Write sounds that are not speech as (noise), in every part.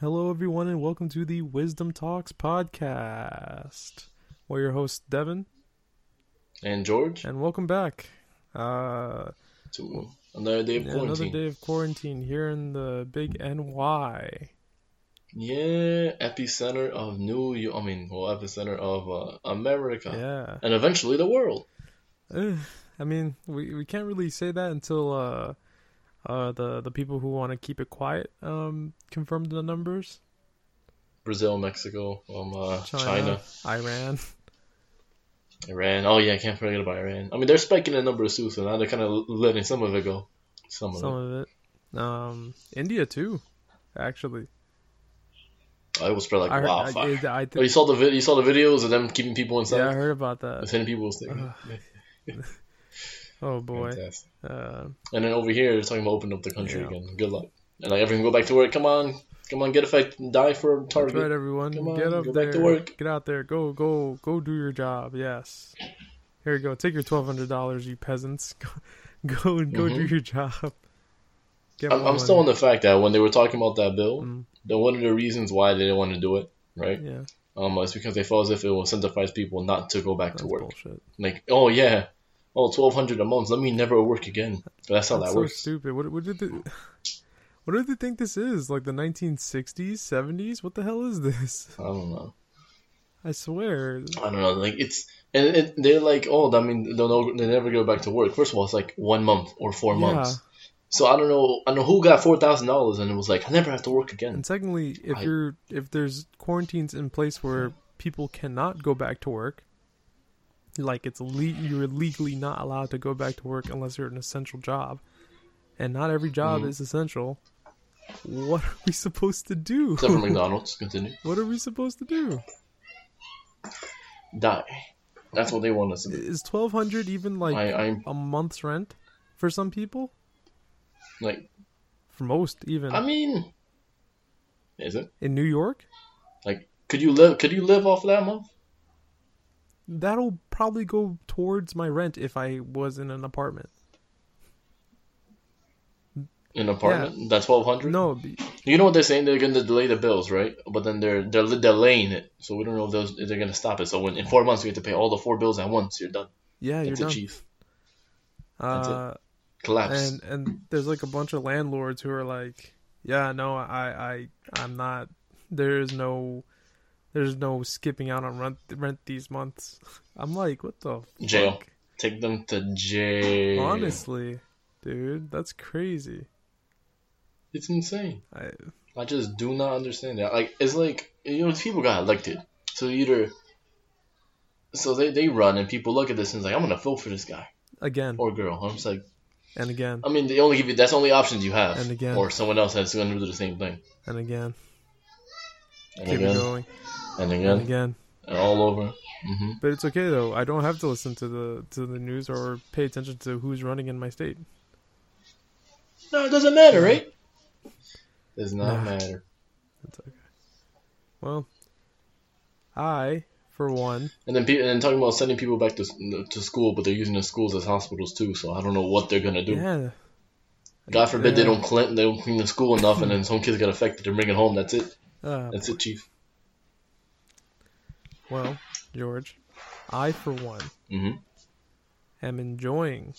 Hello, everyone, and welcome to the Wisdom Talks podcast. We're your host, Devin, And George, and welcome back. Uh, to another day of quarantine. another day of quarantine here in the big NY. Yeah, epicenter of New York. I mean, well, epicenter of uh, America, Yeah. and eventually the world. Eh, I mean, we, we can't really say that until uh, uh, the, the people who want to keep it quiet um, confirm the numbers. Brazil, Mexico, um, uh, China, China, Iran. Iran. Oh yeah, I can't forget about Iran. I mean, they're spiking the numbers too, so now they're kind of letting some of it go. Some of Some it. of it. Um, India, too, actually. Oh, it will spread like I heard, wildfire. I, I, I oh, you saw the vid- you saw the videos of them keeping people inside. yeah, I heard about that. Sending people sick. (laughs) Oh boy. Uh, And then over here, they're talking about opening up the country Yeah. again. Good luck. And like everyone go back to work. Come on, come on, get affected, die for a that's target. right, everyone. Come on, Get up go there. back to work. Get out there. Go, go, go. Do your job. Yes. Here you go. Take your twelve hundred dollars, you peasants. (laughs) Go, go and go do Mhm. your job. Get I'm, I'm still on the fact that when they were talking about that bill, Mm, the one of the reasons why they didn't want to do it, right? yeah, Um, is because they felt as if it will incentivize people not to go back that's to work. bullshit. Like, oh yeah, oh twelve hundred a month. Let me never work again. That's how That's that so works. stupid. What, what did the, what do they think this is? Like the 1960s, 70s? What the hell is this? I don't know. I swear. I don't know. Like it's and it, they're like, oh, I mean, they'll, they never go back to work. First of all, it's like one month or four Yeah. months. So I don't know. I don't know who got four thousand dollars and it was like, I never have to work again. And secondly, if I- you're if there's quarantines in place where people cannot go back to work, like it's le- you're legally not allowed to go back to work unless you're an essential job, and not every job Mhm. is essential. What are we supposed to do? Except for McDonald's. Continue. (laughs) what are we supposed to do? Die. That's what they want us to do. Is twelve hundred even like I, a month's rent for some people? like, For most, even I mean, is it? in New York, Like, could you live? Could you live off that month? That'll probably go towards my rent if I was in an apartment. An apartment, that's twelve hundred. No, be- You know what they're saying? They're going to delay the bills, right? But then they're they're delaying it, so we don't know if, those, if they're going to stop it. So when in four months we have to pay all the four bills at once, you're done. yeah, you're it, done. chief. That's it. Uh, Collapse. and and there's like a bunch of landlords who are like, yeah, no, I I I'm not. There's no, there's no skipping out on rent rent these months. (laughs) I'm like, what the Jail. fuck? Take them to jail. Honestly, dude, that's crazy. it's insane. I I just do not understand that. Like, it's like you know, people got elected, so either. So they, they run and people look at this and it's like I'm gonna vote for this guy again or girl. I'm just like and again I mean they only give you that's the only options you have. And again. Or someone else has gonna do the same thing. and again. And Keep it again. going And and again. again. And all over. hmm But it's okay though. I don't have to listen to the to the news or pay attention to who's running in my state. No, it doesn't matter, right? Does not Nah. matter. It's okay. Well, I, for one, And then pe- and then talking about sending people back to to school, but they're using the schools as hospitals too. So I don't know what they're gonna do. yeah, God forbid they don't clean they don't clean the school enough, and then some kids get affected and bring it home. That's it. uh, That's it, chief. Well, George, I, for one, hmm am enjoying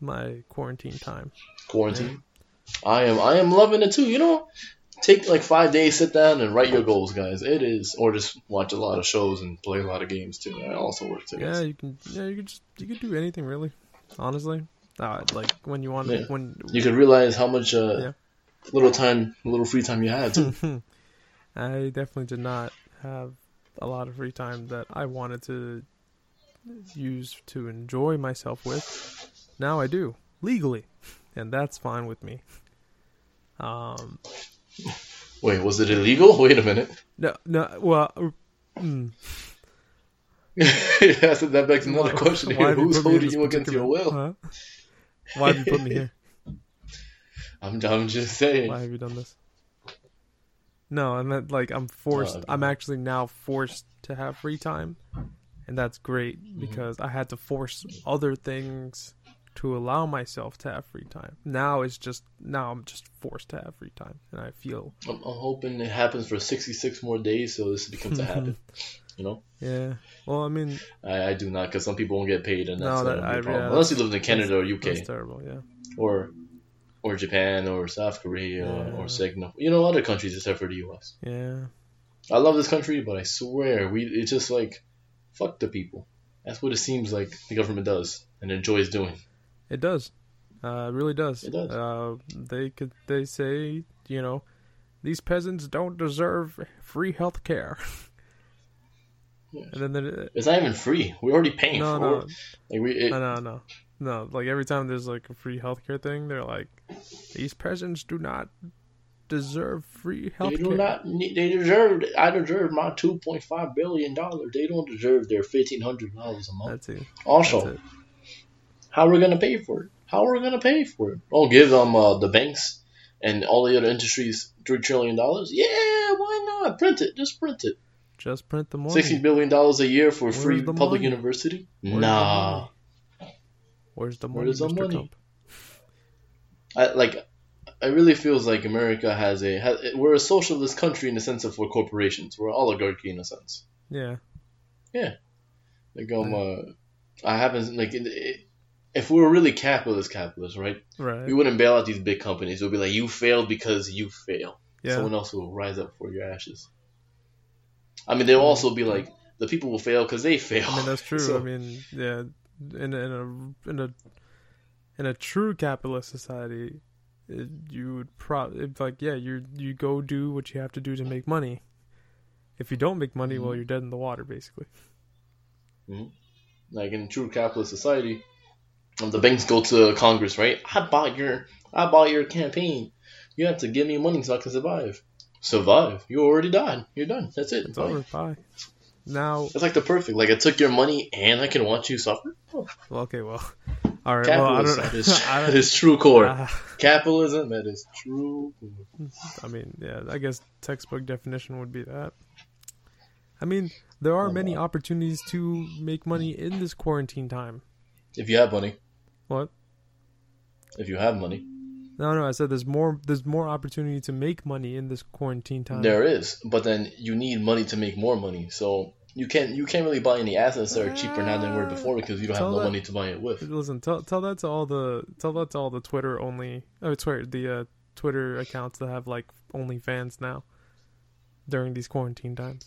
my quarantine time. Quarantine. I am I am loving it too. You know, take like five days, sit down and write your goals, guys. It is, or just watch a lot of shows and play a lot of games too. That also works. I Yeah, you can. Yeah, you can just you can do anything really. Honestly, uh, like when you want Yeah. when You could realize how much uh, Yeah. little time, little free time you had. (laughs) I definitely did not have a lot of free time that I wanted to use to enjoy myself with. Now I do legally, and that's fine with me. Um, Wait, was it illegal? (laughs) Wait a minute. no, no, well, mm, (laughs) yeah, so that begs another why- question here. Who's put me in holding you against your will? Huh? Why have you put me here? (laughs) I'm, I'm just saying. Why have you done this? No, I meant like I'm forced. Oh, okay. I'm actually now forced to have free time, and that's great Mm-hmm. because I had to force other things to allow myself to have free time. Now it's just now I'm just forced to have free time, and I feel I'm, I'm hoping it happens for 66 more days, so this becomes a habit. (laughs) You know, yeah. Well, I mean, I, I do not because some people won't get paid, and that's No, that- a I- big problem. yeah, Unless you live in Canada or that's UK terrible. Yeah, or or Japan or South Korea Yeah. or Singapore. You know, other countries except for the US. yeah. I love this country, but I swear we it's just like fuck the people. That's what it seems like the government does and enjoys doing. It does. Uh, it really does. It does. Uh, they could. They say, you know, these peasants don't deserve free health care. (laughs) Yeah. And then there, It's not even free. We're already paying no, for no, it. Like we, it, no, no, no, no. Like every time there's like a free healthcare thing, they're like, these peasants do not deserve free they healthcare. do not. need- They deserve. I deserve my two point five billion dollars. They don't deserve their fifteen hundred dollars a month. That's it. Also, That's it. how are we gonna pay for it? How are we gonna pay for it? Oh, give them uh, the banks and all the other industries three trillion dollars? Yeah, why not? Print it. Just print it. Just print the money. Sixty billion dollars a year for Where's free public money? university? Where's nah. Where's the money, Where's the Mr. money? Trump? I, like it really feels like America has a has, we're a socialist country in the sense of we're corporations. We're oligarchy in a sense. Yeah, Yeah. Like um, uh, I haven't like it, if we were really capitalist capitalists, right? right. We wouldn't bail out these big companies. It would be like you failed because you fail. yeah, Someone else will rise up for your ashes. I mean, they'll also be like the people will fail because they fail. I mean that's (laughs) true. So- I mean, yeah, in a, in a in a in a true capitalist society, it, you would probably like yeah, you you go do what you have to do to make money. If you don't make money, well, Mhm. you're dead in the water, basically. like in true capitalist society, the banks go to Congress, right? I bought your, I bought your campaign. You have to give me money so I can survive. Survive? You already died. You're done. That's it. It's Bye. over. Bye. Now, That's like the perfect. Like I took your money and I can watch you suffer. Well, okay, well, (laughs) all right. Well, I capitalism don't. its, (laughs) I don't (laughs) its true core. ah, Capitalism at its true. core. I mean, yeah, I guess textbook definition would be that. I mean, there are Oh, many wow. opportunities to make money in this quarantine time. If you have money, What? if you have money, No, no, I said there's more. There's more opportunity to make money in this quarantine time. there is. But then you need money to make more money. So you can't you can't really buy any assets that are cheaper now than they were before because you don't have Tell no that- money to buy it with. Listen, tell tell that to all the tell that to all the Twitter only. Oh, Twitter the uh, Twitter accounts that have like only fans now during these quarantine times.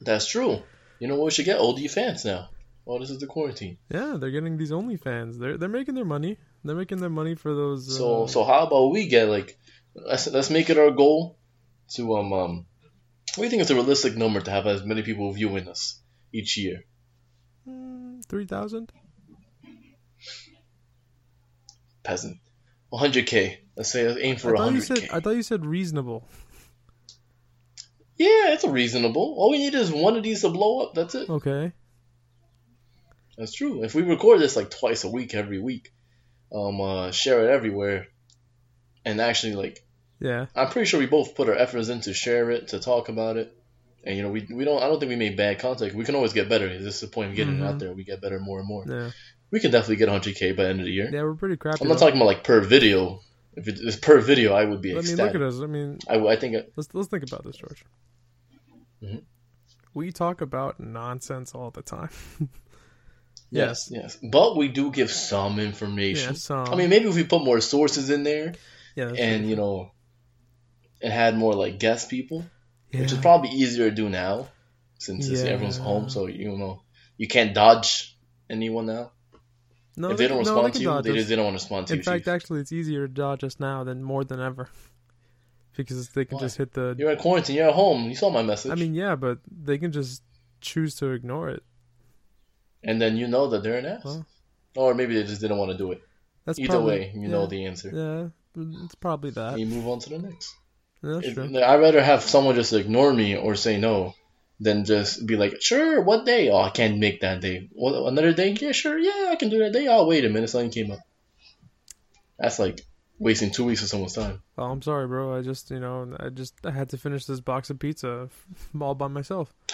That's true. You know what we should get? OD fans now. Oh, this is the quarantine. Yeah, they're getting these OnlyFans. They're they're making their money. They're making their money for those. So uh, so how about we get like let's let's make it our goal to um um what do you think is a realistic number to have as many people viewing us each year? mm, three thousand. Peasant. 100k. Let's say let's aim for thought 100k. said I thought you said reasonable. yeah, it's a reasonable. All we need is one of these to blow up. That's it. Okay. That's true. If we record this like twice a week, every week, um, uh, share it everywhere, and actually like Yeah. I'm pretty sure we both put our efforts in to share it, to talk about it. And you know, we, we don't I don't think we made bad content. We can always get better. This is the point of getting it out there. We get better more and more. Yeah. We can definitely get 100k by the end of the year. Yeah, we're pretty crappy. I'm not though. talking about like per video. If it is per video, I would be I mean, ecstatic. look at us. I mean, I, I think it- let's let's think about this, George. Mhm. We talk about nonsense all the time. (laughs) yes, yes, but we do give some information. yeah, some. I mean, maybe if we put more sources in there, yeah, and true. you know, and had more like guest people, yeah. which is probably easier to do now, since it's- Yeah. everyone's home. So you know, you can't dodge anyone now. no, if they, don't can- no, respond to you, they, just, they don't want to respond to In you. In fact, Chief. actually, it's easier to dodge us now than more than ever, (laughs) because they can Why? just hit the. You're in quarantine. You're at home. You saw my message. I mean, yeah, but they can just choose to ignore it. And then you know that they're an ass, Well, or maybe they just didn't want to do it. That's Either probably, way, you yeah, know the answer. Yeah, it's probably that. And you move on to the next. Yeah, If- true. I'd rather have someone just ignore me or say no than just be like, sure, what day? Oh, I can't make that day. What, another day? Yeah, sure, yeah, I can do that day. Oh, wait a minute, something came up. That's like wasting two weeks of someone's time. Oh, I'm sorry, bro. I just, you know, I just I had to finish this box of pizza (laughs) all by myself. (laughs)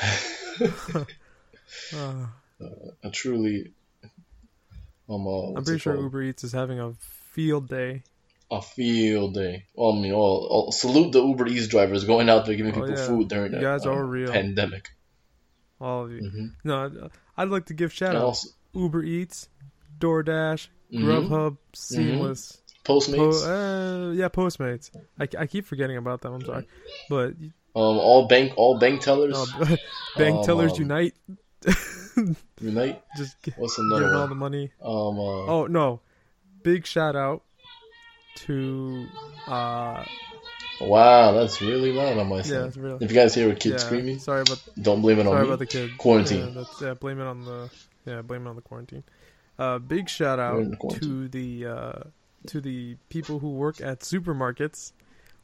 (laughs) Uh, A truly, Um, uh, I'm pretty sure called? Uber Eats is having a field day. a field day. Well, I mean, all, all, salute the Uber Eats drivers going out there giving Oh, people yeah. food during You the guys uh, are real. pandemic. All of you. hmm No, I'd, like to give shout And out Uber Eats, DoorDash, mhm, Grubhub, Seamless. Postmates, Po- uh, yeah, Postmates. I, I keep forgetting about them. I'm sorry, but um, all bank, all bank tellers. uh, (laughs) Bank Um, Tellers um, Unite. (laughs) Unite. (laughs) Just What's giving another all the money. Um, uh, Oh no! Big shout out to uh wow, that's really loud on my yeah, side. it's real. If you guys hear a kid yeah, screaming, Sorry about don't blame it on sorry me. about the kid. Quarantine. Yeah, that's, yeah, blame it on the yeah, blame it on the quarantine. Uh, big shout out the to the uh to the people who work at supermarkets.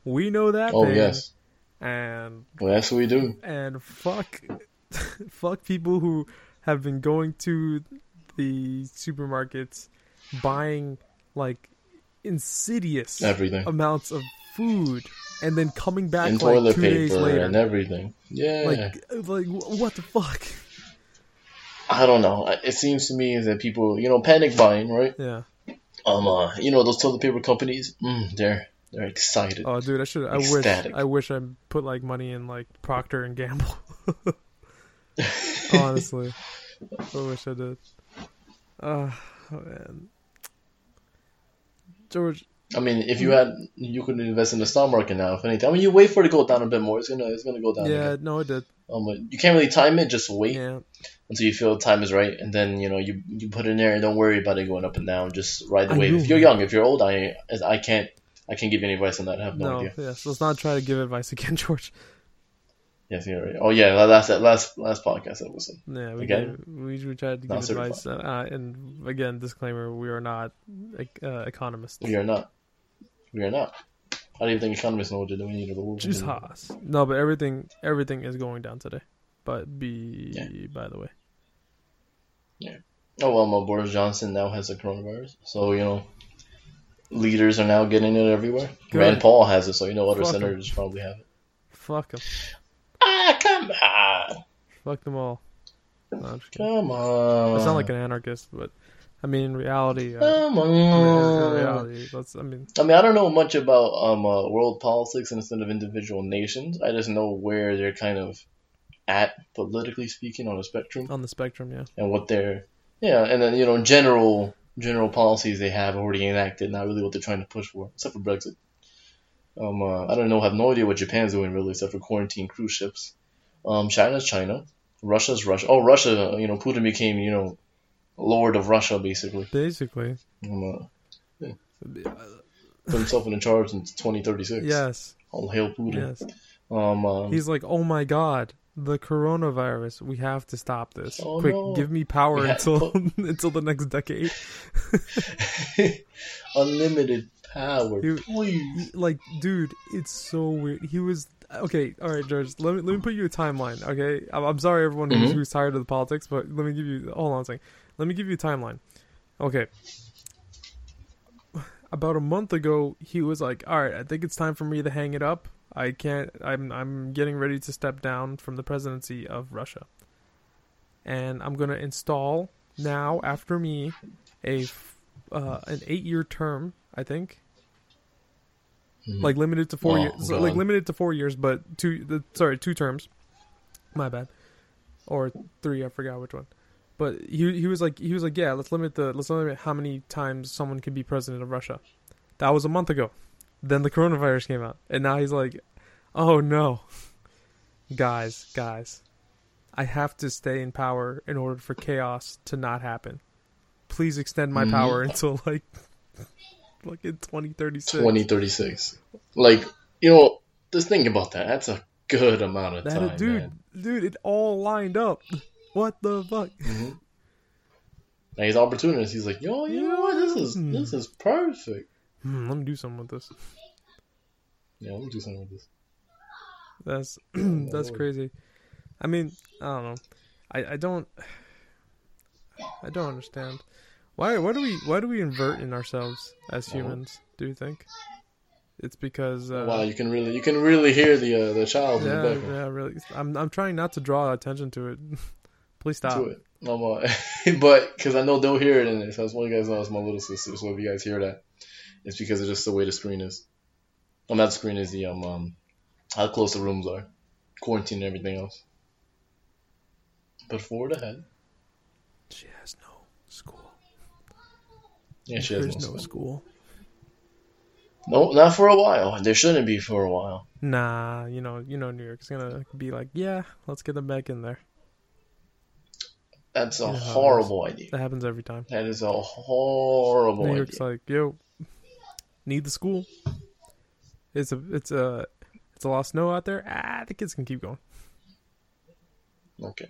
We know that. oh pain, yes, And well, that's what we do. and fuck (laughs) fuck people who have been going to the supermarkets buying like insidious Everything. amounts of food and then coming back and like toilet two days paper later and everything. Yeah. like like what the fuck I don't know. It seems to me that people, you know, panic buying, right? yeah Um, uh, you know, those toilet paper companies, mm, they're they're excited. oh dude i should i wish i wish i put like money in like procter and gamble (laughs) (laughs) honestly i wish i did oh man george I mean, if you had, you could invest in the stock market now. If anything, I mean, you wait for it to go down a bit more. It's gonna, it's gonna go down. yeah no it did Um, you can't really time it. Just wait yeah until you feel the time is right, and then you know you you put it in there and don't worry about it going up and down. Just ride the I wave. know, If you're young, if you're old, I I can't I can't give you any advice on that. I have no, no, idea. yes. Let's not try to give advice (laughs) again, George. Yes, you're right. Oh yeah, last last last podcast episode. Yeah, we Again? gave, we, we tried to give advice, uh, uh, and again, disclaimer: we are not uh, economists. We are not. We are not. I don't even think economists know what they're doing either. But we'll Just. Haas. No, but everything everything is going down today. But be Yeah. by the way, Yeah. Oh well, my Boris Johnson now has the coronavirus, so you know, leaders are now getting it everywhere. Good. Rand Paul has it, so you know other Fuck senators probably have it. fuck Ah, come on, fuck them all. No, I'm just kidding. come on. I sound like an anarchist, but I mean, in reality, uh, Come mean, in on. reality, let's. I mean, I mean, I don't know much about um uh, world politics instead of individual nations. I just know where they're kind of at politically speaking on the spectrum. on the spectrum, yeah. and what they're yeah, and then you know general general policies they have already enacted, not really what they're trying to push for, except for Brexit. Um, uh, I don't know, have no idea what Japan's doing really, except for quarantine cruise ships. Um, China's China, Russia's Russia. Oh, Russia, you know, Putin became you know, lord of Russia basically. Basically, Um, uh, put himself in charge in 2036. yes, All hail Putin. yes. Um, um, He's like, oh my god, the coronavirus. We have to stop this. Oh, Quick, no. give me power We ha- until (laughs) (laughs) until the next decade. (laughs) unlimited power, You- please. Like, dude, it's so weird. He was okay. All right, George. Let me let me put you a timeline. Okay, I'm, I'm sorry, everyone who's, Mhm. who's tired of the politics, but let me give you. Hold on a second. Let me give you a timeline. Okay. About a month ago, he was like, "All right, I think it's time for me to hang it up. I can't. I'm I'm getting ready to step down from the presidency of Russia, and I'm gonna install now after me a uh, an eight year term. I think Mhm. like limited to four Oh, years, so, like limited to four years, but two. The, sorry, two terms. My bad, or three. I forgot which one. But he he was like he was like yeah, let's limit the let's limit how many times someone can be president of Russia. That was a month ago. Then the coronavirus came out, and now he's like, oh no, guys, guys, I have to stay in power in order for chaos to not happen. Please extend my Mhm. power (laughs) until like like in twenty thirty six. 2036. Like, you know, just think about that. That's a good amount of That time, dude, man. dude, it all lined up. What the fuck? hmm Now he's opportunist. He's like, yo, you know what? This is Hmm. this is perfect. Hmm, let me do something with this. Yeah, let me do something with this. That's (clears throat) that's crazy. I mean, I don't know. I, I don't I don't understand. Why why do we why do we invert in ourselves as humans? Do you think? It's because uh, wow, you can really you can really hear the uh, the child in yeah the background. yeah really. I'm I'm trying not to draw attention to it. (laughs) Please stop. Do it. Um, uh, but (laughs) because I know they'll hear it, and so I just want you guys to know it's my little sister. So if you guys hear that, it's because of just the way the screen is. Well, not the screen is the um, um how close the rooms are, quarantine and everything else. But forward ahead. She has no school. Yeah, she has There's no no school. school. No, not for a while. There shouldn't be for a while. Nah, you know, you know, New York's gonna be like, yeah, let's get them back in there. That's a You know how it is. horrible idea. That happens every time. That is a horrible idea. New idea. York's like, yo, need the school. It's a, it's a, it's a lot of snow out there. Ah, the kids can keep going. Okay.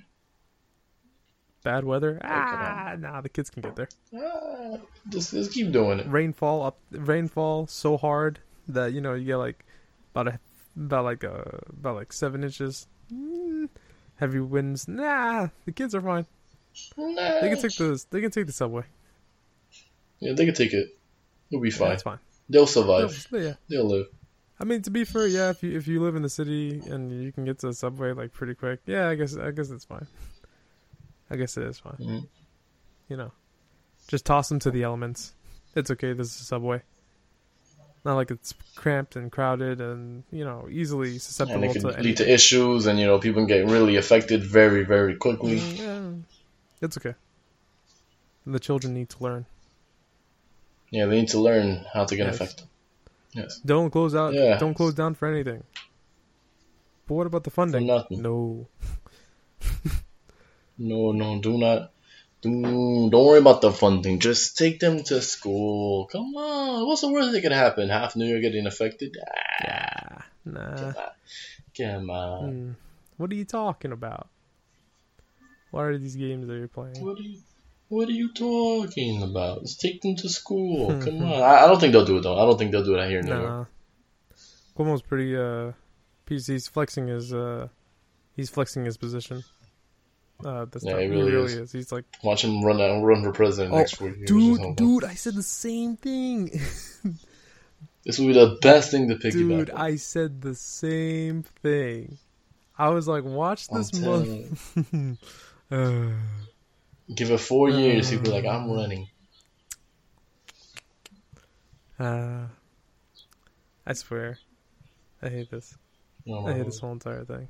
Bad weather. Ah, nah, the kids can get there. Ah, just, just keep doing it. Rainfall up, rainfall so hard that you know you get like about a, about like a, about like seven inches. Mm, heavy winds. Nah, the kids are fine. Nah. They can take the, they can take the subway. Yeah, they can take it. They'll be Yeah, fine. it's fine. They'll survive. They'll- yeah. They'll live. I mean, to be fair, yeah. If you if you live in the city and you can get to the subway like pretty quick, yeah, I guess I guess it's fine. I guess it is fine. Mhm. You know, just toss them to the elements. It's okay. This is a subway. Not like it's cramped and crowded and you know easily susceptible And it to could anything. lead to issues, and you know people can get really affected very, very quickly. Mm, yeah, it's okay. The children need to learn. Yeah, they need to learn how to get Yes. affected. Yes. Don't close out. Yeah. Don't close down for anything. But what about the For funding? nothing. No. (laughs) No, no, do not. Do, don't worry about the funding. Just take them to school. Come on. What's the worst that could happen? Half New York getting affected? Ah, Yeah. Nah. come on. Come on. Hmm. What are you talking about? What are these games that you're playing? What are you what are you talking about? Just take them to school. (laughs) Come on. I, I don't think they'll do it though. I don't think they'll do it here in New York. Nah. Cuomo's pretty uh he's flexing his uh he's flexing his position. Uh that's Yeah, not, he he really really, is. is. He's like Watch him run out, run for president Oh, next four years. dude, dude, I said the same thing. (laughs) This would be the best thing to piggyback. dude, on. I said the same thing. I was like, watch this month. (laughs) uh, Give it four years, he'd be like, I'm running. uh, I swear. I hate this. No, I hate this whole entire thing.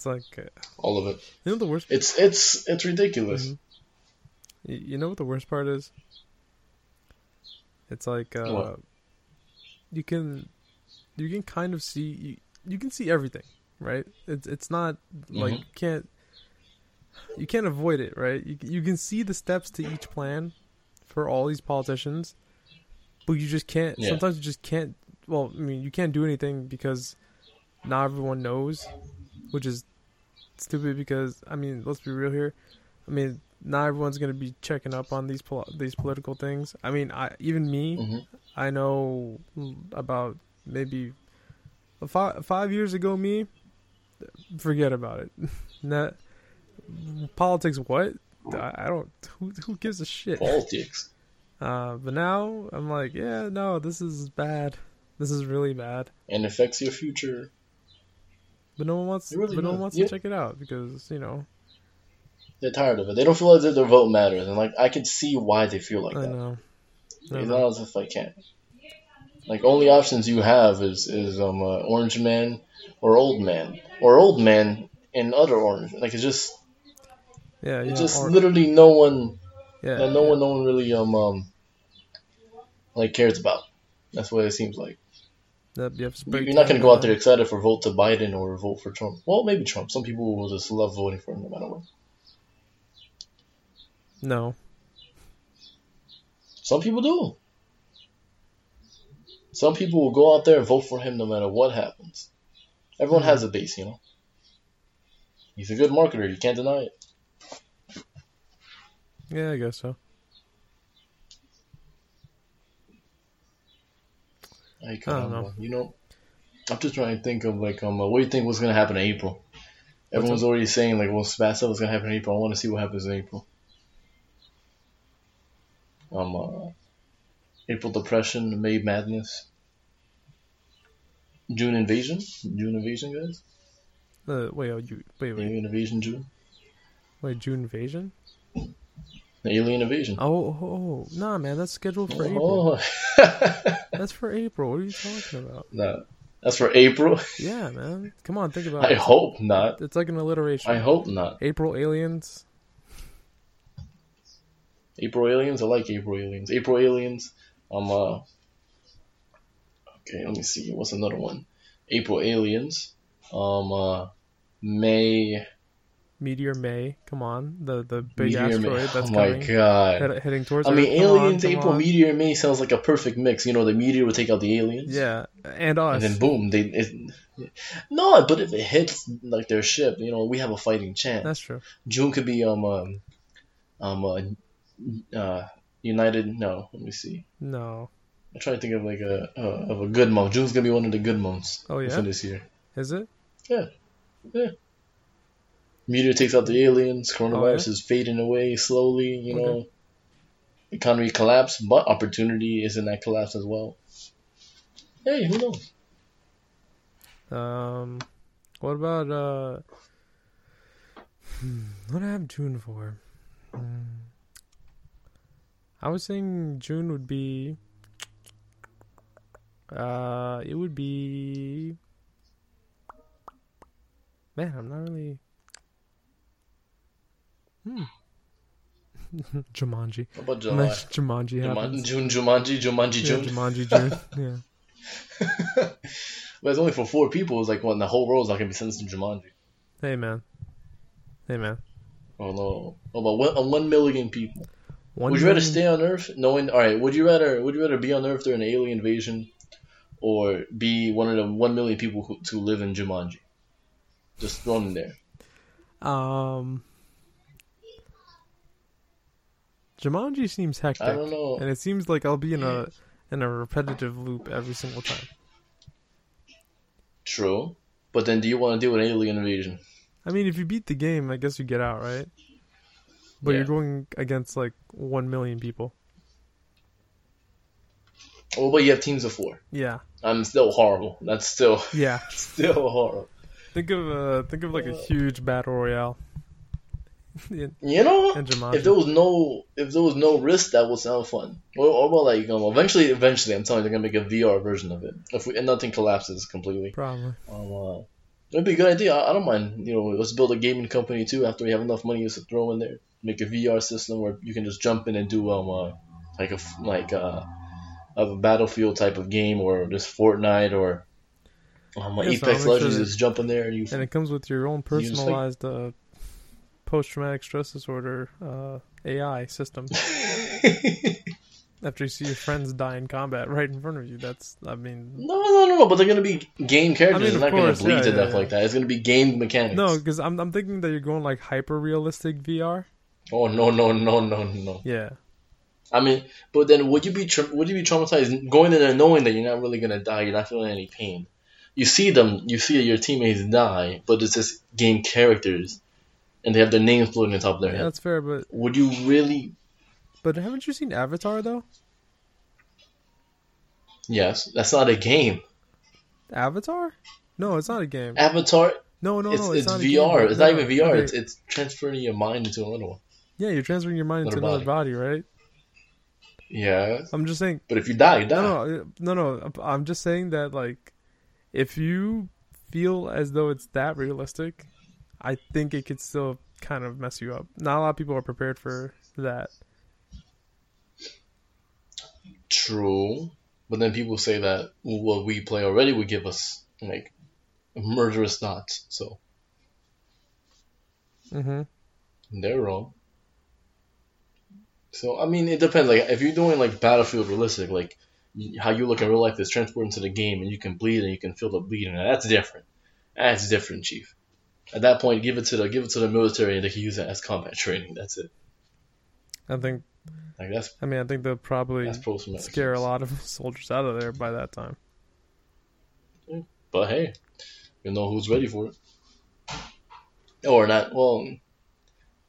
It's like uh, All of it. you know the worst. It's it's it's ridiculous. Mhm. You, know what the worst part is? It's like uh, you can you can kind of see you, you can see everything, right? It's it's not like Mhm. you can't you can't avoid it, right? You you can see the steps to each plan for all these politicians, but you just can't. Yeah. Sometimes you just can't. Well, I mean, you can't do anything because not everyone knows, which is stupid. Because I mean, let's be real here. I mean, not everyone's gonna be checking up on these pol- these political things. I mean, I even me, Mhm. I know about maybe five five years ago. Me, forget about it. (laughs) Not politics. What? I, I don't. Who who gives a shit? Politics. (laughs) Uh, but now I'm like, yeah, no, this is bad. This is really bad. And affects your future. But no one wants. Really but no one wants Yeah. to check it out because you know. They're tired of it. They don't feel as if their vote matters. And like I can see why they feel like I that. know. I It's know. not as if I can't. Like only options you have is is um uh, orange man or old man or old man and other orange. Like it's just Yeah, yeah. it's just or- literally no one yeah, no yeah. one no one really um um like cares about. That's what it seems like. Yep, you have to You- break You're not gonna go out there excited for vote to Biden or vote for Trump. Well, maybe Trump. Some people will just love voting for him no matter what. No. Some people do. Some people will go out there and vote for him no matter what happens. Everyone Mhm. has a base, you know. He's a good marketer. You can't deny it. Yeah, I guess so. I don't um, know. You know, I'm just trying to think of like, um, uh, what do you think was gonna happen in April? Everyone's already saying like, well, bad stuff was gonna happen in April. I want to see what happens in April. Um, uh, April depression, May madness, June invasion, June invasion, guys. Uh, wait, oh, you wait, wait. Maybe invasion June. Wait, June invasion? Alien invasion. Oh, oh, nah, man, that's scheduled for April. Oh. (laughs) That's for April. What are you talking about? no, that's for April. Yeah, man. Come on, think about I it. I hope not. It's like an alliteration. I hope not. April aliens. April aliens. I like April aliens. April aliens. Um. Uh, okay, let me see. What's another one? April aliens. Um. Uh, May. Meteor May. Come on, the the big Meteor May. asteroid that's oh my coming, god. head, heading towards. I mean. Come on, aliens. come April on. meteor May sounds like a perfect mix. You know, the meteor would take out the aliens. Yeah, and us. And then boom, they. It, no, but if it hits like their ship, you know, we have a fighting chance. That's true. June could be um um um uh, uh United. No, let me see. No. I'm trying to think of like a uh, of a good month. June's gonna be one of the good months Oh yeah. for yeah. this year. Is it? Meteor takes out the aliens. Coronavirus Oh, is fading away slowly. You Okay. know, economy collapse, but opportunity is in that collapse as well. Hey, who knows? Um, what about uh? hmm, What do I have June for? Hmm. I was saying June would be. Uh, it would be. Man, I'm not really. Hmm. (laughs) Jumanji. How about July? Jumanji happens. June, Jumanji, Jumanji, Yeah, June. Jumanji (laughs) June. Yeah. but it's only for four people. It's like, well, the whole world's not gonna be sentenced to Jumanji. Hey man. Hey man. Oh no. Oh, but one, uh, one million people. One would you rather stay on Earth knowing? All right. Would you rather? Would you rather be on Earth during an alien invasion, or be one of the one million people who to live in Jumanji? Just thrown in there. Um, Jumanji seems hectic, I don't know. and it seems like I'll be in a in a repetitive loop every single time. True. But then, do you want to deal with alien invasion? I mean, if you beat the game, I guess you get out, right? But Yeah. you're going against like one million people. Oh, but you have teams of four. Yeah, I'm still horrible. That's still yeah. (laughs) still horrible. Think of uh, think of like a huge battle royale. (laughs) You know, if there was no if there was no risk, that would sound fun. Or, or about like um, eventually, eventually, I'm telling you, they're gonna make a VR version of it. If we, and nothing collapses completely, Probably. um, uh, it'd be a good idea. I, I don't mind. You know, let's build a gaming company too. After we have enough money to throw in there, make a VR system where you can just jump in and do um uh, like a like uh of a battlefield type of game or just Fortnite or um, Yeah, so Apex sure Legends. that- Just jump in there and you. And it comes with your own You just, like- personalized uh, post-traumatic stress disorder uh, AI system. (laughs) After you see your friends die in combat right in front of you, that's I mean No, no, no, no. But they're gonna be game characters. I mean, they're not course, gonna bleed yeah, to yeah, death yeah. like that. It's gonna be game mechanics. no, because I'm I'm thinking that you're going like hyper realistic VR. Oh no, no, no, no, no. Yeah, I mean, but then would you be tra- would you be traumatized going in there knowing that you're not really gonna die? You're not feeling any pain. You see them, you see your teammates die, but it's just game characters, and they have their names floating on top of their yeah, head. that's fair. But Would you really? but haven't you seen Avatar though? Yes, that's not a game. Avatar? No, it's not a game. Avatar, No, no, it's, no, it's, a VR. it's no, not even VR. okay. It's it's transferring your mind into another one. yeah, you're transferring your mind into Another another body, right? Yeah, I'm just saying. but if you die, you die. No, no, no, no. I'm just saying that like, if you feel as though it's that realistic, I think it could still kind of mess you up. Not a lot of people are prepared for that. True, but then people say that what we play already would give us like murderous thoughts. So Mm-hmm. they're wrong. So I mean, it depends. Like if you're doing like Battlefield realistic, like how you look in real life is transported into the game, and you can bleed and you can feel the bleeding. That's different. That's different, Chief. At that point, give it to the give it to the military, and they can use it as combat training. That's it. I think. Like that's I mean, I think they'll probably that's post traumatic. scare a lot of (laughs) soldiers out of there by that time. But hey, you know who's ready for it. Or not, well,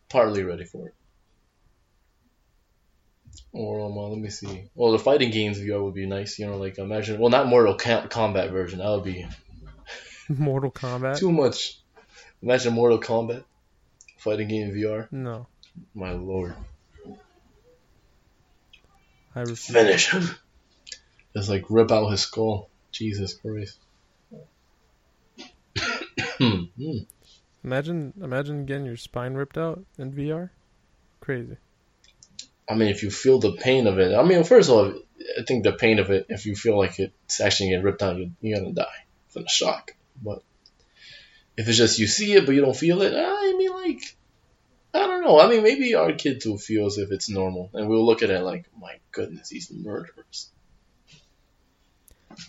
partly ready for it. Or, um, uh, let me see. Well, the fighting games VR would be nice, you know, like imagine, well, not Mortal Kombat version, that would be (laughs) Mortal Kombat. too much. Imagine Mortal Kombat fighting game VR. No, My lord, I refuse. finish him. Just like rip out his skull. Jesus Christ. (coughs) Imagine, imagine getting your spine ripped out in VR. Crazy. I mean, if you feel the pain of it, I mean, first of all, I think the pain of it, if you feel like it's actually getting ripped out, you, you're gonna die from the shock. But if it's just you see it but you don't feel it, I mean, like, I don't know. I mean, maybe our kids will feel as if it's normal, and we'll look at it like, my goodness, he's murderers.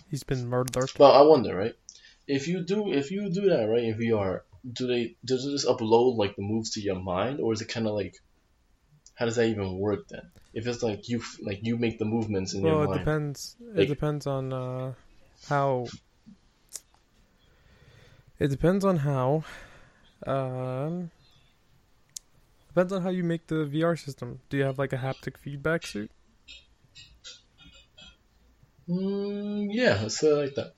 He's been murdered. But I wonder, right? If you do, if you do that, right, in VR, do they does it just upload like the moves to your mind, or is it kind of like, how does that even work then? If it's like you like you make the movements in Well, your mind. depends. It depends. Like- it depends on uh, how. It depends on how. Um, depends on how you make the VR system. Do you have like a haptic feedback suit? Mm, yeah, let's say like that.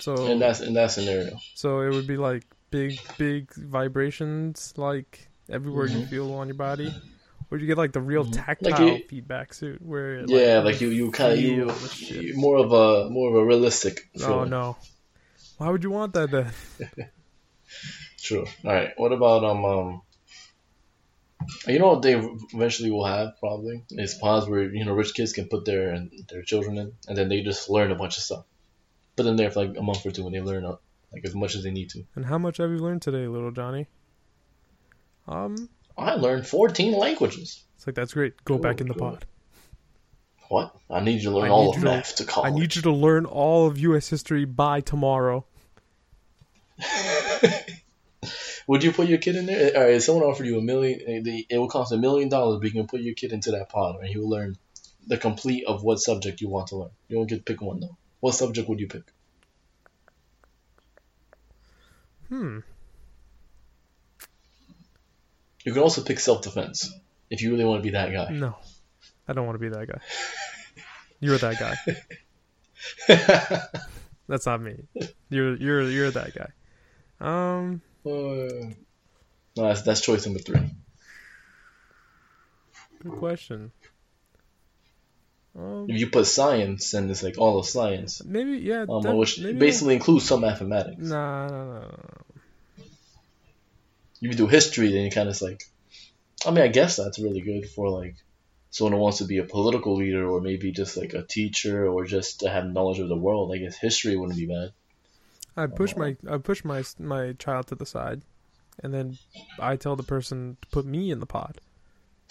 So In that in that scenario, So it would be like big, big vibrations, like everywhere you Mhm. feel on your body, or you get like the real Mhm. tactile Like you- feedback suit where it, yeah, like you you kind of you, feel the shit. you- more of a more of a realistic. Oh no, why would you want that then? (laughs) True. All right. What about um um. You know what they eventually will have probably is pods where you know rich kids can put their and their children in, and then they just learn a bunch of stuff. Put them there for like a month or two, and they learn uh, like as much as they need to. And how much have you learned today, little Johnny? Um, I learned 14 languages. it's like that's great. Go back in the cool. pod. What? I need you to learn I all of to- math to college. I need you to learn all of U.S. history by tomorrow. (laughs) Would you put your kid in there? All right, if someone offered you a million, it will cost a million dollars, but you can put your kid into that pod, and he will learn the complete of what subject you want to learn. You don't get to pick one though. What subject would you pick? Hmm. You can also pick self defense if you really want to be that guy. No, I don't want to be that guy. You're that guy. (laughs) That's not me. You're you're you're that guy. Um, Uh, no, that's, that's choice number three. good question. Um, If you put science, then it's like all of science, maybe yeah. um, that- which maybe basically includes some mathematics. Nah, no, no, no. If you do history, then you kind of like, I mean, I guess that's really good for like someone who wants to be a political leader or maybe just like a teacher or just to have knowledge of the world. I guess history wouldn't be bad. I push uh, my I push my my child to the side, and then I tell the person to put me in the pod. (laughs)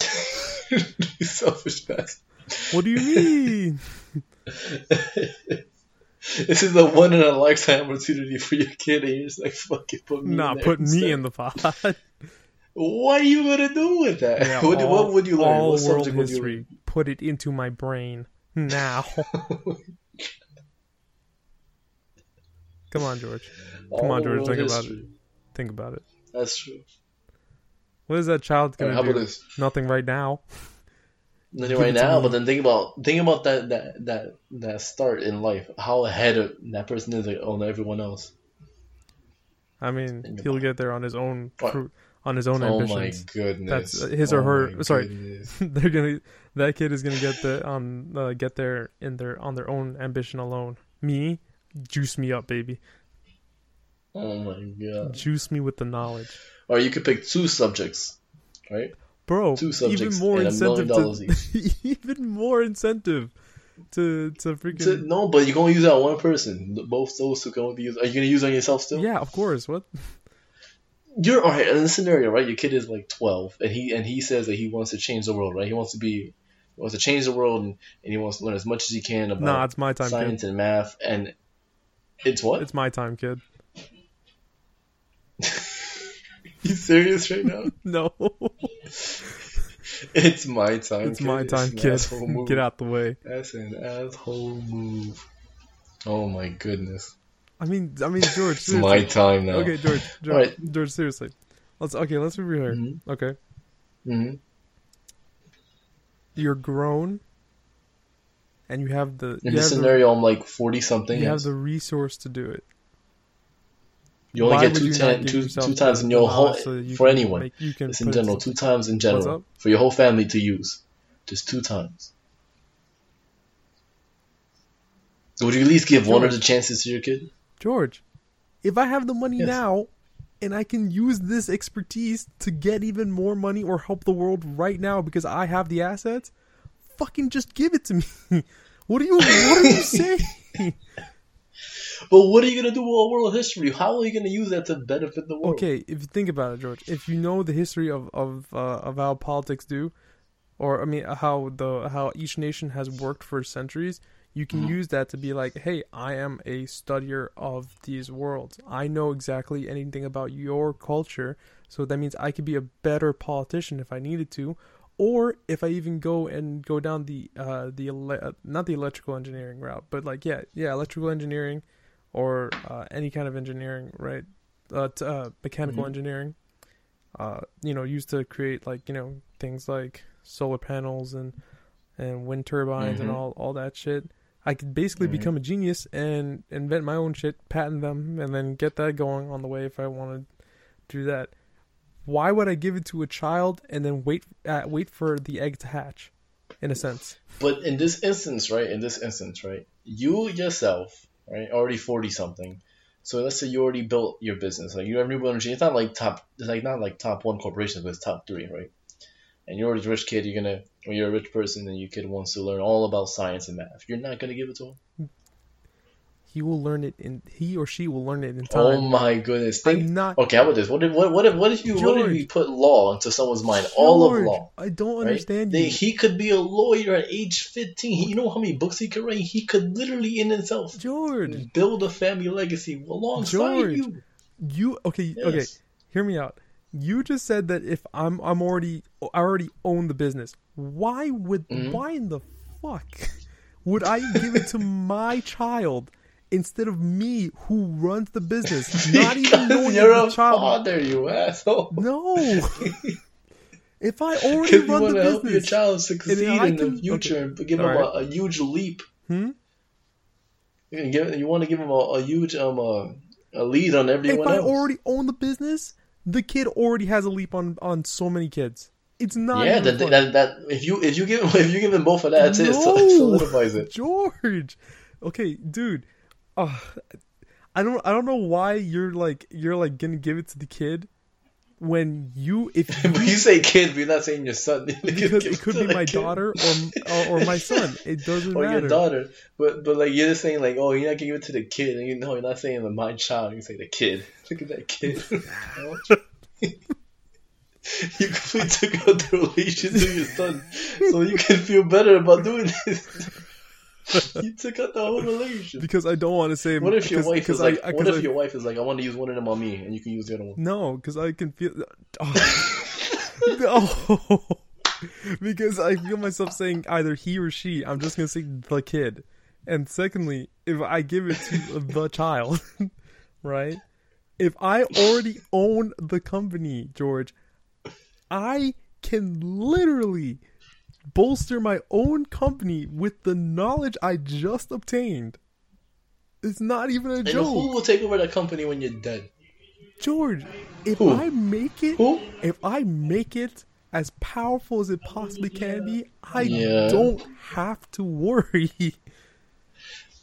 selfish bastard. What do you mean? (laughs) this is the one in a lifetime opportunity for your kid, and you're just like, fucking put me. Not in there put me instead. in the pod. (laughs) What are you gonna do with that? Yeah, (laughs) what, all- what would you learn? All What world subject would you history. Put it into my brain now. (laughs) Come on, George. Come on, George, think about history. Think about it. That's true. What is that child All right, gonna how do? this? Nothing right now. Nothing right now, but then think about think about that that that that start in life. How ahead of that person is on everyone else. I mean, he'll get there on his own What? On his own oh my ambitions. goodness. That's, uh, his or Oh her- sorry. (laughs) They're gonna that kid is gonna get the um uh, get there in their on their own ambition alone. Me, juice me up, baby. Oh my god. Juice me with the knowledge, Or you could pick two subjects, right? bro. Two subjects even more and a million incentive to (laughs) even more incentive to to freaking So- no, but you're gonna use that on one person. Both those two can only be used. Are you gonna use it on yourself still? yeah, of course. What? You're all right in this scenario, right? Your kid is like 12, and he and he says that he wants to change the world, right? He wants to be, wants to change the world, and, and he wants to learn as much as he can about Nah, it's my time, science kid. and math, and it's what? It's my time, kid. (laughs) you serious right now? (laughs) No, (laughs) it's my time. it's kid. my time, an kid. Get out the way. That's an asshole move. Oh my goodness! I mean, I mean, George. (laughs) It's my time now. Okay, George. (laughs) George, Alright. George. Seriously, let's okay. Let's be real here. Mhm. Okay, hmm you're grown, and you have the In this scenario, I'm like forty something. you have the resource to do it. You only Why get two, ten, two, two times in your whole so you for can anyone. make- you can It's in general, two times in general for your whole family to use. Just two times. Would you at least give one of the chances to your kid? George, if I have the money Yes. now and I can use this expertise to get even more money or help the world right now because I have the assets, fucking just give it to me. (laughs) what are you what are you (laughs) saying? But what are you gonna do with all world history? How are you gonna use that to benefit the world? Okay, if you think about it, George, if you know the history of of uh, of how politics do, or I mean how the how each nation has worked for centuries, you can Mhm. use that to be like, hey, I am a studier of these worlds. I know exactly anything about your culture, so that means I could be a better politician if I needed to, or if I even go and go down the uh the ele- uh, not the electrical engineering route, but like yeah yeah electrical engineering, or uh, any kind of engineering, right? Uh, t- uh mechanical Mhm. engineering, uh, you know, used to create like you know things like solar panels and and wind turbines and Mhm. all all that shit. I could basically Mhm. become a genius and invent my own shit, patent them, and then get that going on the way if I wanted to do that. Why would I give it to a child and then wait uh, wait for the egg to hatch? In a sense, But in this instance, right? In this instance, right? You yourself, right? Already forty something. So let's say you already built your business. Like you have renewable energy. It's not like top. It's like not like top one corporation, but it's top three, right? And you're a rich kid. You're gonna when you're a rich person and your kid wants to learn all about science and math. You're not gonna give it to him. he will learn it in he or she will learn it in oh time. Oh my goodness! Think, I'm not okay, how about this? What if what, what if what if you what if you put law into someone's mind? All of law. I don't understand They, you. he could be a lawyer at age 15. He, you know how many books he could write? He could literally, in himself, George, build a family legacy alongside George. you. you okay? Okay, hear me out. You just said that if I'm I'm already I already own the business. Why would Mhm. why in the fuck would I give it to my child instead of me who runs the business? Not (laughs) even knowing you're a child. father, you asshole. No. (laughs) if I already run want the to help your business, child succeed in the future okay. and give him Alright. a, a huge leap. hmm? You, give, you want to give him a, a huge um uh, a lead on everyone. if everyone I else. already own the business, the kid already has a leap on on so many kids. It's not yeah, that, that, that if you if you give (laughs) if you give him both of that, that's it. (laughs) So, solidifies it. George. Okay, dude. Uh, I don't I don't know why you're like you're like gonna give it to the kid when you if (laughs) When you say kid, we're not saying your son. because it could be my daughter or or, or my son. It doesn't or matter. your daughter. But but like you're just saying like, oh, you're not giving it to the kid, and you know you're not saying the my child. You say the kid. Look at that kid. (laughs) you completely took out the relation to your son, so you can feel better about doing this. (laughs) you took out the whole relation. Because I don't want to say What if your wife is like? I, what if I, your wife is like, I want to use one of them on me, and you can use the other one. No, because I can feel. Oh. (laughs) no, because I feel myself saying either he or she. I'm just gonna say the kid. And secondly, if I give it to the child, right? If I already own the company, George, I can literally bolster my own company with the knowledge I just obtained. It's not even a And joke. who will take over that company when you're dead? George, if Who? I make it, Who? if I make it as powerful as it possibly can be, I Yeah. don't have to worry.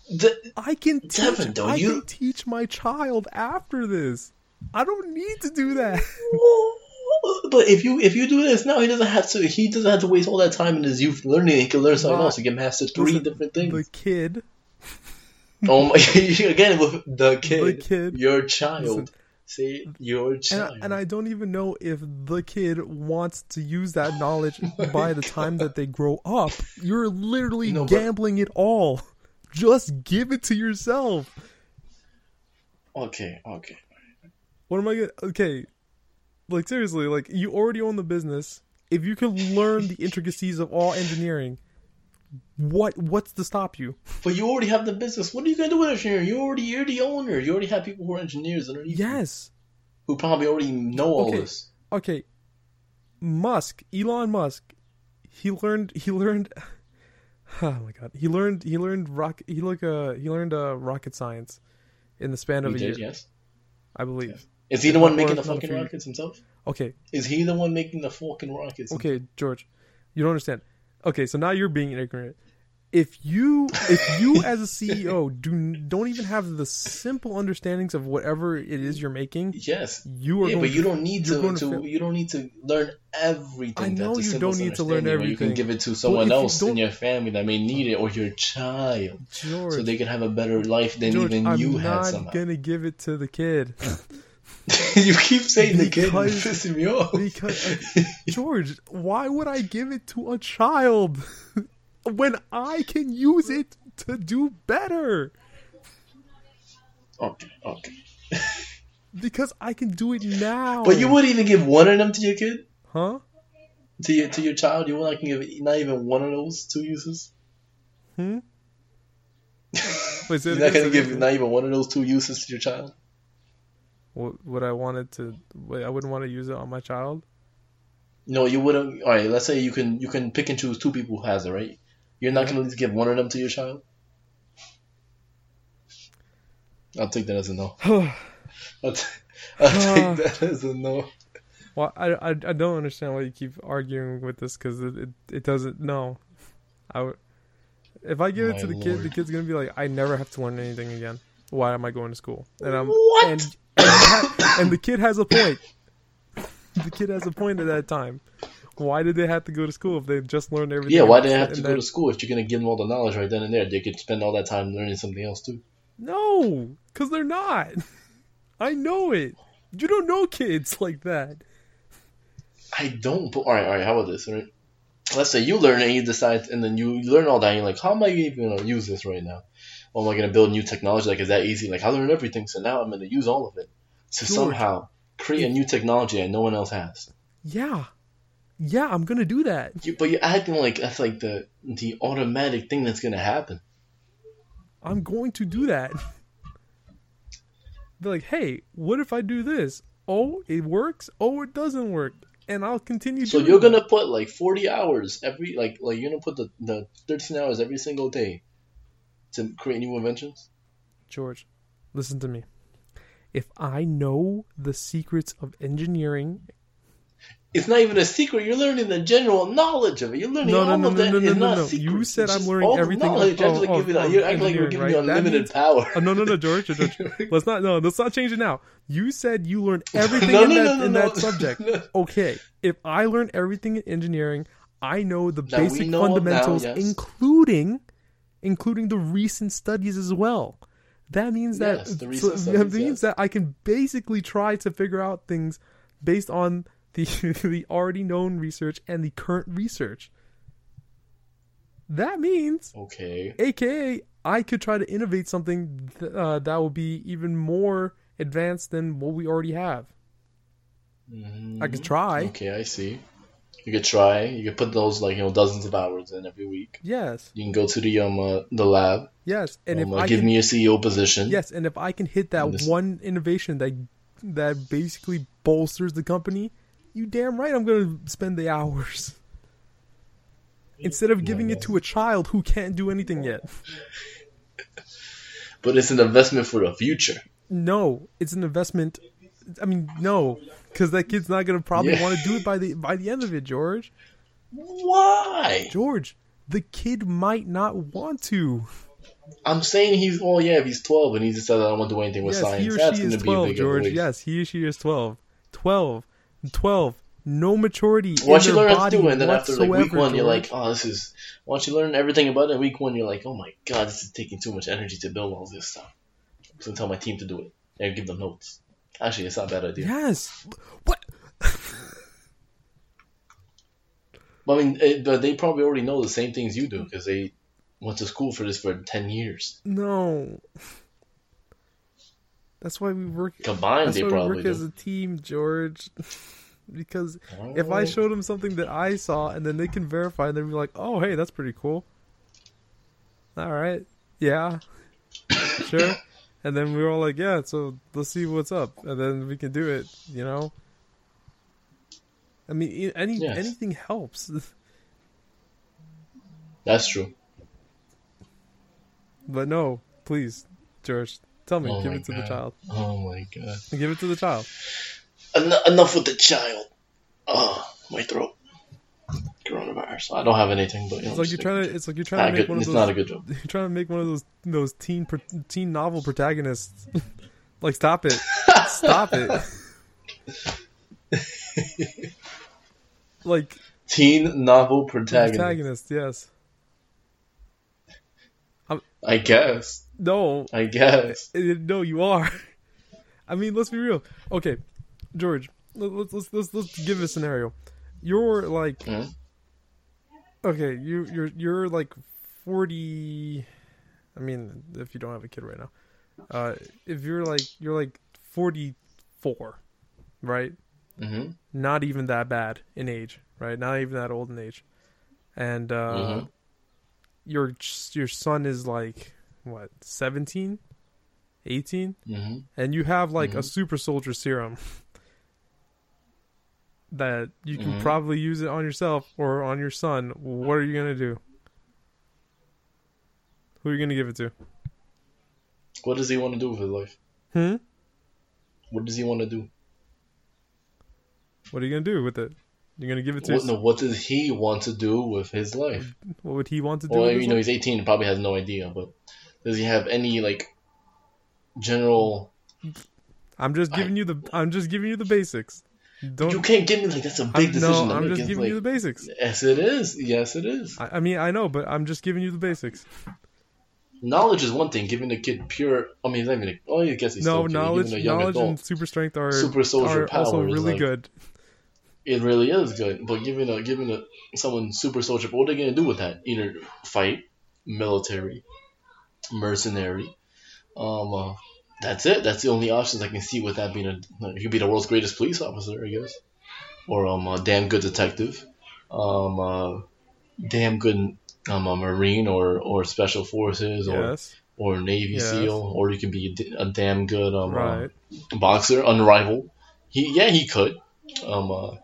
The, I can teach. Devin, though, I you- can teach my child after this. I don't need to do that. But if you if you do this now, he doesn't have to. He doesn't have to waste all that time in his youth learning. He can learn something else. He can master three Listen, different things. The kid, (laughs) oh my! (laughs) Again, with the kid, The kid. your child. Listen. Say your and child. I, and I don't even know if the kid wants to use that knowledge (laughs) oh by the time that they grow up. You're literally No, but- gambling it all. Just give it to yourself. okay, okay. What am I gonna? Okay, like seriously, like you already own the business. If you can learn the intricacies of all engineering, what what's to stop you? But you already have the business. What are you gonna do with engineering? You already you're the owner. You already have people who are engineers underneath. you Yes. Who probably already know all Okay. this. Okay. Musk, Elon Musk, he learned. He learned. (sighs) Oh my god, he learned. He learned rock. He like uh he learned uh rocket science in the span of You a did, year. yes. I believe. Is he the one making the fucking rockets himself? Okay, Is he the one making the fucking rockets? okay, George, you don't understand. Okay, so now you're being ignorant. If you if you (laughs) as a CEO do don't even have the simple understandings of whatever it is you're making, Yes. you are Yeah, going but you don't need to, to to you don't need to learn everything. I know you don't need to learn or You can give it to someone else in your family that may need it, or your child, George. so they can have a better life than George, even I'm you had not somehow. gonna give it to the kid (laughs) (laughs) you keep saying the kid Because- is (laughs) pissing me off. because uh, (laughs) George, why would I give it to a child when I can use it to do better? okay, okay. Because I can do it now. But you wouldn't even give one of them to your kid, huh? to your to your child. You wouldn't even give not even one of those two uses. Hmm. Wait, say You're not gonna give not even one of those two uses to your child. What, what I wanted to, I wouldn't want to use it on my child. No, you wouldn't. All right, let's say you can you can pick and choose two people who has it, right? You're not gonna give one of them to your child. I'll take that as a no. (sighs) I'll, t- I'll (sighs) take that as a no. Well, I, I, I don't understand why you keep arguing with this because it, it, it doesn't. No, I would. If I give it to the kid, the kid's gonna be like, I never have to learn anything again. Why am I going to school? And I'm What? and and, the kid has a point. The kid has a point at that time. Why did they have to go to school if they just learned everything? Yeah, why do they have to go to school if you're gonna give them all the knowledge right then and there? They could spend all that time learning something else too. No, because they're not. I know it. You don't know kids (laughs) like that. I don't. But all right, all right. How about this? All right. Let's say you learn and you decide, and then you learn all that. And you're like, how am I even gonna use this right now? Oh, am I gonna build new technology? Like, is that easy? Like, I learned everything, so now I'm gonna use all of it to George. somehow create a new technology that no one else has. Yeah, yeah, I'm gonna do that. You, but you're acting like that's like the the automatic thing that's gonna happen. I'm going to do that. (laughs) They're like, hey, what if I do this? Oh, it works. Oh, it doesn't work, and I'll continue. So you're that. gonna put like 40 hours every like like you're gonna put the the 13 hours every single day to create new inventions. George, listen to me. If I know the secrets of engineering, It's not even a secret. You're learning the general knowledge of it. You're learning No, all no, of no, that no, no, no, no. You said It's I'm learning everything knowledge. Of- like giving, of- you're acting like you're giving right? That unlimited means- power. Oh, no, no, no, George, George. (laughs) Let's not. No, let's not change it now. You said you learned (laughs) everything No, in, no, that, no, in that subject. (laughs) Okay, if I learn everything in engineering, I know the Now, basic know now, fundamentals, yes. including including the recent studies as well. That means that Yes, so recent that means that I can basically try to figure out things based on the (laughs) the already known research and the current research. That means Okay. aka I could try to innovate something th- uh, that will be even more advanced than what we already have. I could try. Okay, I see. You could try. You could put those like you know dozens of hours in every week. Yes, You can go to the um uh, the lab. yes, and um, if uh, I give can, me a CEO position. yes, and if I can hit that this- one innovation that that basically bolsters the company, you damn right I'm going to spend the hours instead of giving it to a child who can't do anything yet. (laughs) But it's an investment for the future. No, it's an investment. I mean, no, because that kid's not going to probably Yeah. want to do it by the by the end of it, George. Why? George, the kid might not want to. I'm saying he's oh yeah, if he's 12 and he decides I don't want to do anything with yes, science, he or that's she going is to be a 12, big George. waste. Yes, he or she is 12. 12. 12. No maturity Once you learn how to do it, and then after like week one, you're like, oh, this is. Once you learn everything about it, week one, you're like, oh my god, this is taking too much energy to build all this stuff. So I tell my team to do it and give them notes. Actually, it's not a bad idea. Yes. What? I mean, it, but they probably already know the same things you do because they went to school for this for ten years. No. That's why we work. Combined, That's they why we probably work as a team, George. (laughs) because if I Oh. showed them something that I saw and then they can verify, they'd be like, "Oh, hey, that's pretty cool." All right, yeah, (coughs) sure. And then we were all like, "Yeah, so let's see what's up," and then we can do it. You know. I mean, any Yes. anything helps. (laughs) That's true. But no, please, George, Tell me. Oh give it to the child. Oh my god. Give it to the child. En- enough with the child. Oh, my throat. Coronavirus. I don't have anything, but you know, It's like you're trying to. It's like you're trying to make good. one of It's those. not a good joke. (laughs) You're trying to make one of those those teen teen novel protagonists. (laughs) like, stop it! Stop it! like Teen novel protagonist. protagonist, yes. I guess. No, I guess. (laughs) no, you are. I mean, let's be real. Okay, George, let- let's let's let's let's give a scenario. You're like, Mhm. Okay, you you're you're like forty. I mean, if you don't have a kid right now, uh, if you're like you're like forty four, right? hmm Not even that bad in age, right? Not even that old in age, and uh, Mhm. your your son is like what 17 18 hmm and you have like a Mhm. super soldier serum (laughs) that you can Mhm. probably use it on yourself or on your son what are you going to do who are you going to give it to What does he want to do with his life? hmm What does he want to do? what are you going to do with it you're going to give it to What, his- no, what does he want to do with his life? what would he want to do Well, you know, he's 18 and probably has no idea, but does he have any, like, general. i'm just I- giving you the i'm just giving you the basics don't You can't give me, like, that's a big I'm, decision no i'm just giving like, you the basics Yes, it is. Yes, it is. I, I mean i know but i'm just giving you the basics Knowledge is one thing. Giving a kid pure. I mean, not even. A, oh, I guess he's no knowledge Giving a young knowledge adult, and super strength are super soldier are power also really like, good It really is good, but giving a giving a someone super soldier, what are they gonna do with that? Either fight, military, mercenary. Um, uh, that's it. That's the only options I can see with that being a. You could be the world's greatest police officer, I guess, or um, a damn good detective, um, uh, damn good um, a marine or or special forces or yes or Navy Yes. SEAL, or you can be a damn good um, uh, boxer, unrivaled. He yeah, he could. Um, uh,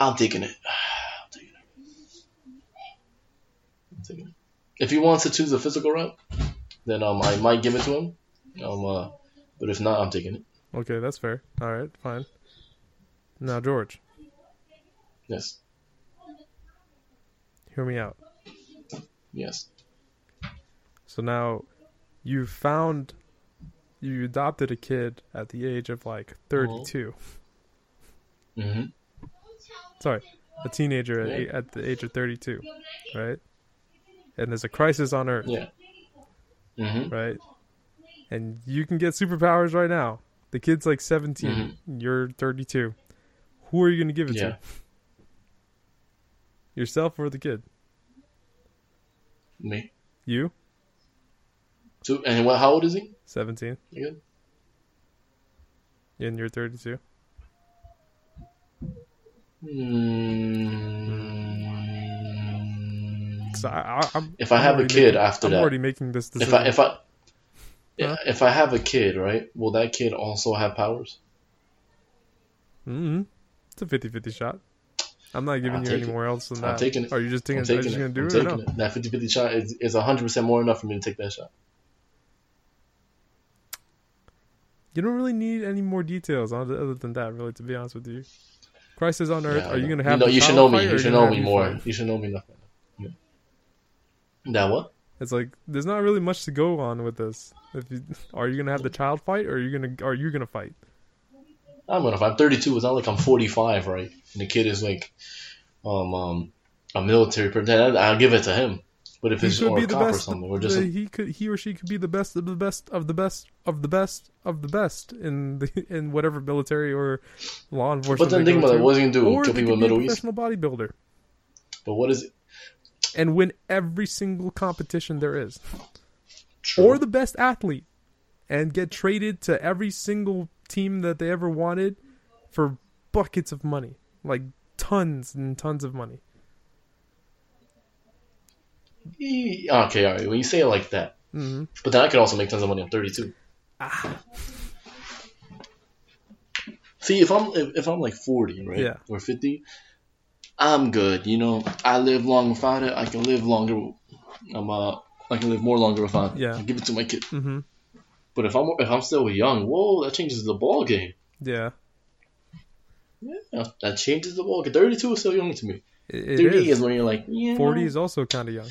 I'm taking (sighs) it. I'm taking it. I'm taking it. If he wants to choose the physical route, then um, I might give it to him. Um, uh, but if not, I'm taking it. Okay, that's fair. All right, fine. Now, George, Yes, hear me out. yes. So now, you found, you adopted a kid at the age of like 32. hmm Sorry, a teenager at, Yeah. eight, at the age of 32, right? And there's a crisis on Earth, Yeah. Hmm right? And you can get superpowers right now. The kid's like 17. Mm-hmm. You're 32. Who are you going to give it Yeah. to? (laughs) Yourself or the kid? Me. You? So, and what? How old is he? 17. Yeah. And you're 32. Mm, So I, I, If I I'm have a kid making- after I'm that, already making this if decision. I if I Huh? if I have a kid, right? Will that kid also have powers? hmm It's a 50-50 shot. I'm not giving I'll you any it. more else than I'm that. taking it. Are you just taking? I'm Are you taking just it. gonna do I'm it or taking no? it. That 50 50 shot is, is 100% more enough for me to take that shot. You don't really need any more details on other than that, really. To be honest with you, Crisis on Earth. Yeah, are you gonna have? You, know, you should know me. You should know me more. fight? You should know me enough. That what? It's like there's not really much to go on with this. If you, (laughs) are you gonna have the child fight, or are you gonna are you gonna fight? I'm gonna. If I'm 32, it's not like I'm 45, right? And the kid is like, um, um, a military person. I'll give it to him. But if He it's could or be a the cop or just the- he could he or she could be the best of the best of the best of the best of the best in the in whatever military or law enforcement. But then think about it. What's he gonna do? Or Kill people in the Middle East? professional bodybuilder But what is it? And win every single competition there is, True. or the best athlete, and get traded to every single team that they ever wanted for buckets of money, like tons and tons of money. Okay, all right. When you say it like that, hmm but then I could also make tons of money. I'm 32. Ah. See, if I'm if, if I'm like 40, right, Yeah. or 50, I'm good. You know, I live long without it. I can live longer. I'm uh, I can live more longer if I Yeah. give it to my kid. Mm-hmm. But if I'm if I'm still young, whoa, that changes the ball game. Yeah. Yeah, that changes the ball game. 32 is still young to me. It, it 30 is. is. when you're like, yeah. 40 is also kind of young.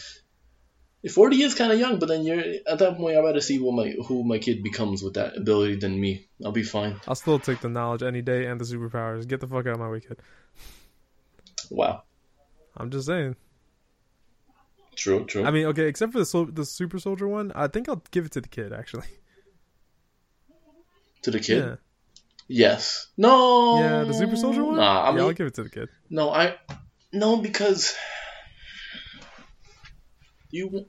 40 is kind of young, but then you're at that point. I'd rather see what my who my kid becomes with that ability than me. I'll be fine. I'll still take the knowledge any day and the superpowers. Get the fuck out of my way, kid. Wow, I'm just saying. true, true. I mean, okay, except for the sol- the super soldier one, I think I'll give it to the kid actually. to the kid, Yeah. yes. No. Yeah, the super soldier one. Nah, I yeah, mean, I'll give it to the kid. no, I, no, because you,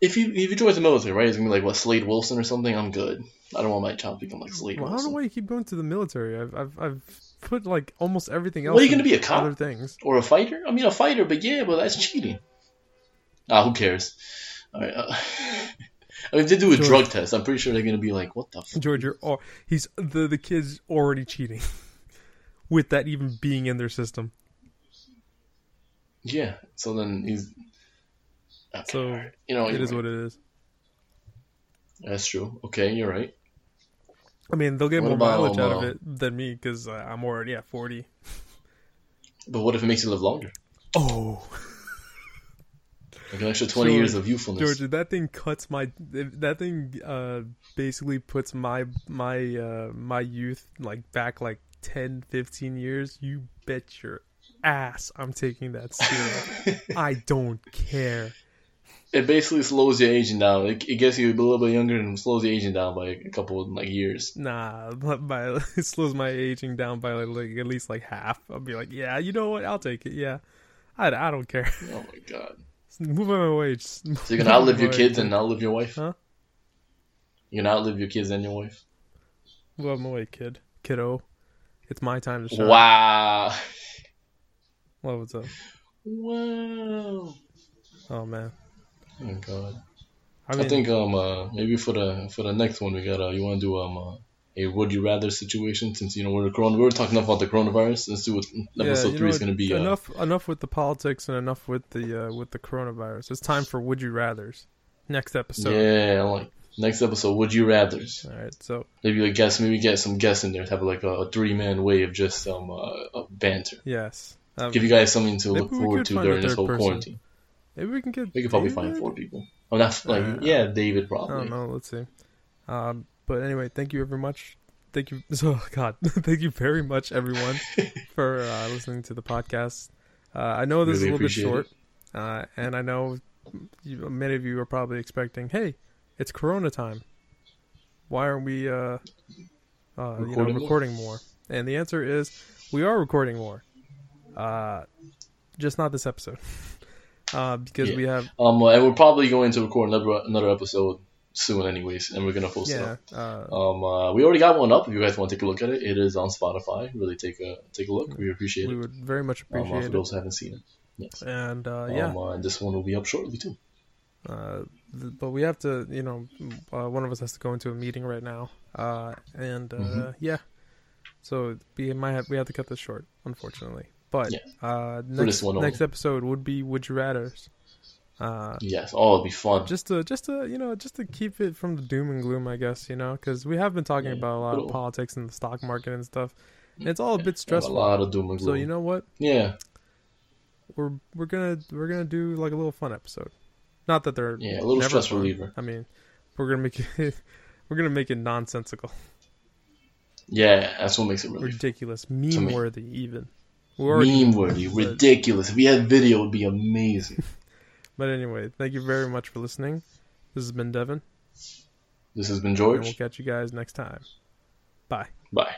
if you if you join the military, right, it's gonna be like what Slade Wilson or something. I'm good. I don't want my child to become like Slade Well, I don't know Wilson why you keep going to the military. I've I've, I've put like almost everything else. Are you in gonna be, a cop? Other things. or a fighter. I mean, a fighter, but yeah, but that's cheating. Ah, who cares? All right. Uh, (laughs) I mean, if they do a Sure. drug test, I'm pretty sure they're gonna be like, "What the?" F-? George, you're he's the the kid's already cheating, (laughs) with that even being in their system. Yeah. So then he's. Okay, So, you know, It right. what it is. That's true. Okay, you're right. I mean, they'll get What more mileage out of it than me because uh, I'm already at 40. But what if it makes you live longer? Oh, (laughs) Like an extra 20 George- years of youthfulness. George, that thing cuts my. That thing uh, basically puts my my uh, my youth like back like 10, 15 years. You bet your ass I'm taking that serum. (laughs) I don't care. It basically slows your aging down. It, it gets you a little bit younger and slows your aging down by a couple of like years. Nah, but (laughs) by it slows my aging down by like, like at least like half. I'll be like, yeah, you know what? I'll take it. Yeah, I, I don't care. Oh my god. (laughs) Move on my way. Just So you're gonna outlive your kids and outlive your wife? Huh? You're gonna outlive your kids and your wife? move on my way, kid, kiddo. It's my time to shine. Wow. What what's up? Wow. Oh man. Oh god. I I, think um uh, maybe for the for the next one we got uh, you want to do um uh, a would you rather situation since you know we're the corona we were talking about the coronavirus. Let's do what episode you three know is gonna be. Uh, enough. Enough with the politics and enough with the uh, with the coronavirus. It's time for would you rather's. Next episode. yeah, like next episode. Would you rather's? All right. So Maybe a guess Maybe get some guests in there. Have like a, a three man way of just um uh, uh, banter. yes. Um, Give you guys something to look forward to during this whole person. quarantine. Maybe we can get. We could probably David? find four people. Oh, that's like Uh, yeah, David probably. I don't know. Let's see. Um, but anyway, thank you very much. Thank you. (laughs) Oh God, (laughs) thank you very much, everyone, (laughs) for uh, listening to the podcast. Uh, I know this Really is a little bit short, uh, and I know you, many of you are probably expecting, "Hey, it's Corona time. Why aren't we, uh, uh, you know, Recording more? more?" And the answer is, we are recording more. Uh, just not this episode, uh, because Yeah. we have Um, and we're probably going to record another another episode soon, anyways, and we're gonna post it. yeah. Up. Uh, Um, uh, we already got one up. If you guys want to take a look at it, it is on Spotify. Really take a take a look. We appreciate we it. We would very much Um, appreciate for it. those who haven't seen it. Yes. And uh, yeah, Um, uh, and this one will be up shortly too. Uh, th- but we have to, you know, uh, one of us has to go into a meeting right now, uh, and uh, Mhm. yeah, so we might have we have to cut this short, unfortunately. But Yeah. uh, next one next episode would be Would You Rather's, uh, Yes. Oh, it'll be fun. just to just to you know just to keep it from the doom and gloom, I guess you know, because we have been talking Yeah, about a lot of politics and the stock market and stuff, and it's all a bit stressful. a lot of doom and gloom. So you know what? Yeah. We're we're gonna we're gonna do like a little fun episode. Not that they're Yeah. A little never stress fun. reliever. I mean, we're gonna make it. (laughs) We're gonna make it nonsensical, Yeah. That's what makes it really ridiculous, meme worthy, even. Already- meme worthy, ridiculous. If we had video, it would be amazing. (laughs) But anyway, thank you very much for listening. This has been Devin, this has been and we'll George. catch you guys next time. Bye. Bye.